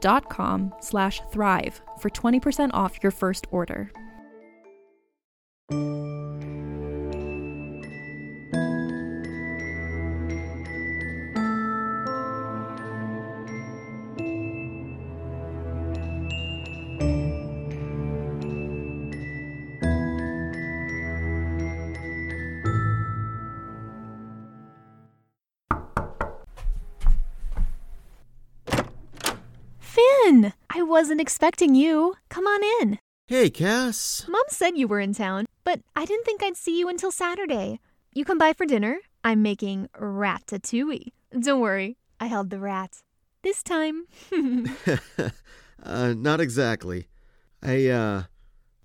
dot com slash thrive for 20% off your first order. I wasn't expecting you. Come on in. Hey, Cass. Mom said you were in town, but I didn't think I'd see you until Saturday. You come by for dinner? I'm making ratatouille. Don't worry, I held the rat. This time. uh, not exactly. I, uh,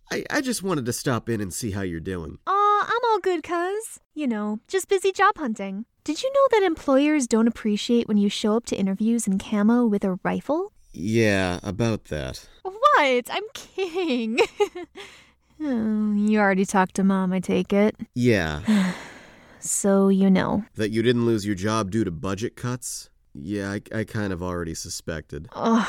I, I just wanted to stop in and see how you're doing. Aw, I'm all good, cuz. You know, just busy job hunting. Did you know that employers don't appreciate when you show up to interviews in camo with a rifle? Yeah, about that. What? I'm kidding. oh, you already talked to mom, I take it. Yeah. so you know. That you didn't lose your job due to budget cuts? Yeah, I, I kind of already suspected. Oh,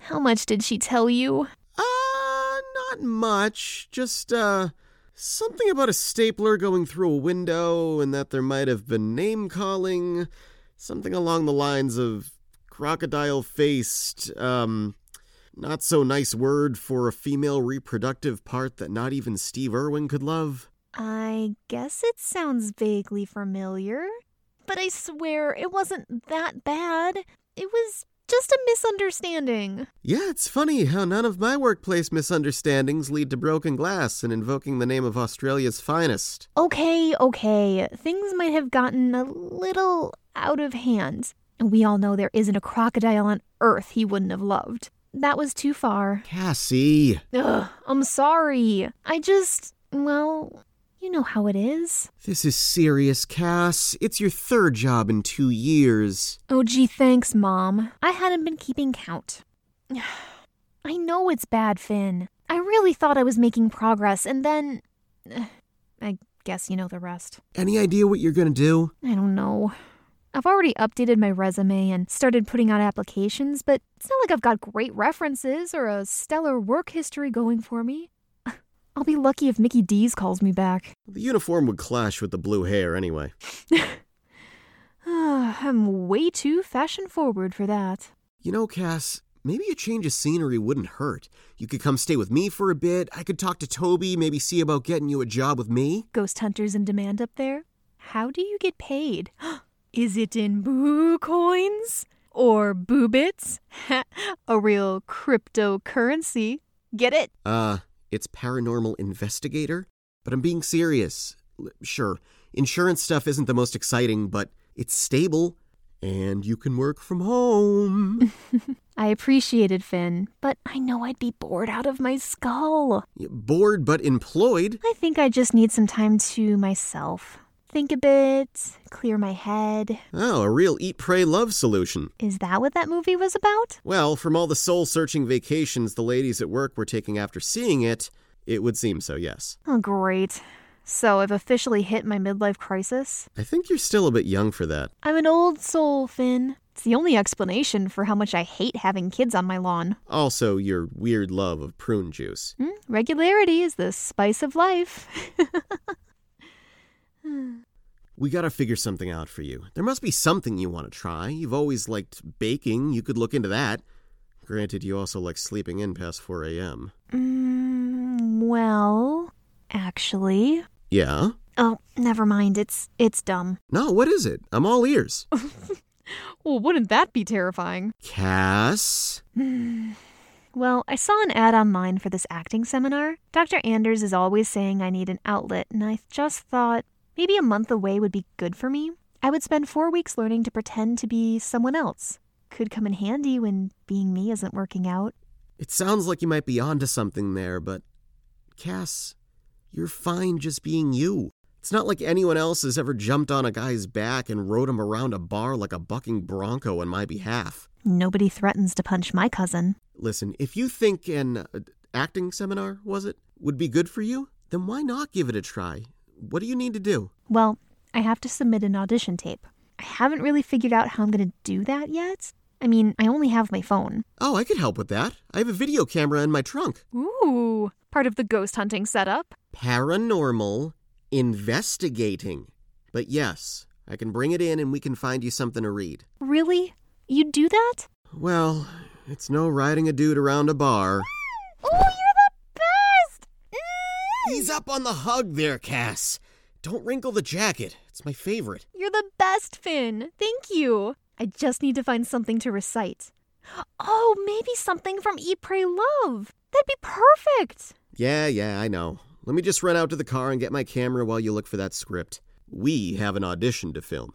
how much did she tell you? Uh, not much. Just, uh, something about a stapler going through a window and that there might have been name calling. Something along the lines of crocodile faced, um, not so nice word for a female reproductive part that not even Steve Irwin could love. I guess it sounds vaguely familiar, but I swear it wasn't that bad. It was just a misunderstanding. Yeah, it's funny how none of my workplace misunderstandings lead to broken glass and invoking the name of Australia's finest. Okay, okay. Things might have gotten a little out of hand. We all know there isn't a crocodile on earth he wouldn't have loved. That was too far. Cassie. Ugh, I'm sorry. I just, well, you know how it is. This is serious, Cass. It's your third job in two years. Oh, gee, thanks, Mom. I hadn't been keeping count. I know it's bad, Finn. I really thought I was making progress, and then. I guess you know the rest. Any idea what you're gonna do? I don't know. I've already updated my resume and started putting out applications, but it's not like I've got great references or a stellar work history going for me. I'll be lucky if Mickey D's calls me back. The uniform would clash with the blue hair anyway. Ah, I'm way too fashion forward for that. You know, Cass, maybe a change of scenery wouldn't hurt. You could come stay with me for a bit. I could talk to Toby, maybe see about getting you a job with me. Ghost hunters in demand up there? How do you get paid? Is it in boo coins? Or boo bits? a real cryptocurrency. Get it? Uh, it's paranormal investigator? But I'm being serious. Sure, insurance stuff isn't the most exciting, but it's stable. And you can work from home. I appreciate it, Finn, but I know I'd be bored out of my skull. Bored but employed? I think I just need some time to myself think a bit, clear my head. Oh, a real eat, pray, love solution. Is that what that movie was about? Well, from all the soul searching vacations the ladies at work were taking after seeing it, It would seem so, yes. Oh, great. So I've officially hit my midlife crisis? I think you're still a bit young for that. I'm an old soul, Finn. It's the only explanation for how much I hate having kids on my lawn. Also, your weird love of prune juice. Hmm? Regularity is the spice of life. We gotta figure something out for you. There must be something you want to try. You've always liked baking. You could look into that. Granted, you also like sleeping in past 4 a.m. mm, well, actually. Yeah? Oh, never mind. It's it's dumb. No, what is it? I'm all ears. Well, wouldn't that be terrifying? Cass? Well, I saw an ad online for this acting seminar. Dr. Anders is always saying I need an outlet, and I just thought maybe a month away would be good for me. I would spend four weeks learning to pretend to be someone else. Could come in handy when being me isn't working out. It sounds like you might be onto something there, but Cass, you're fine just being you. It's not like anyone else has ever jumped on a guy's back and rode him around a bar like a bucking bronco on my behalf. Nobody threatens to punch my cousin. Listen, if you think an uh, acting seminar, was it, would be good for you, then why not give it a try? What do you need to do? Well, I have to submit an audition tape. I haven't really figured out how I'm going to do that yet. I mean, I only have my phone. Oh, I could help with that. I have a video camera in my trunk. Ooh, part of the ghost hunting setup. Paranormal investigating. But yes, I can bring it in and we can find you something to read. Really? You'd do that? Well, it's no riding a dude around a bar you're the best! Mm. Ease up on the hug there, Cass. Don't wrinkle the jacket. It's my favorite. You're the best, Finn. Thank you. I just need to find something to recite. Oh, maybe something from Eat, Pray, Love. That'd be perfect. Yeah, yeah, I know. Let me just run out to the car and get my camera while you look for that script. We have an audition to film.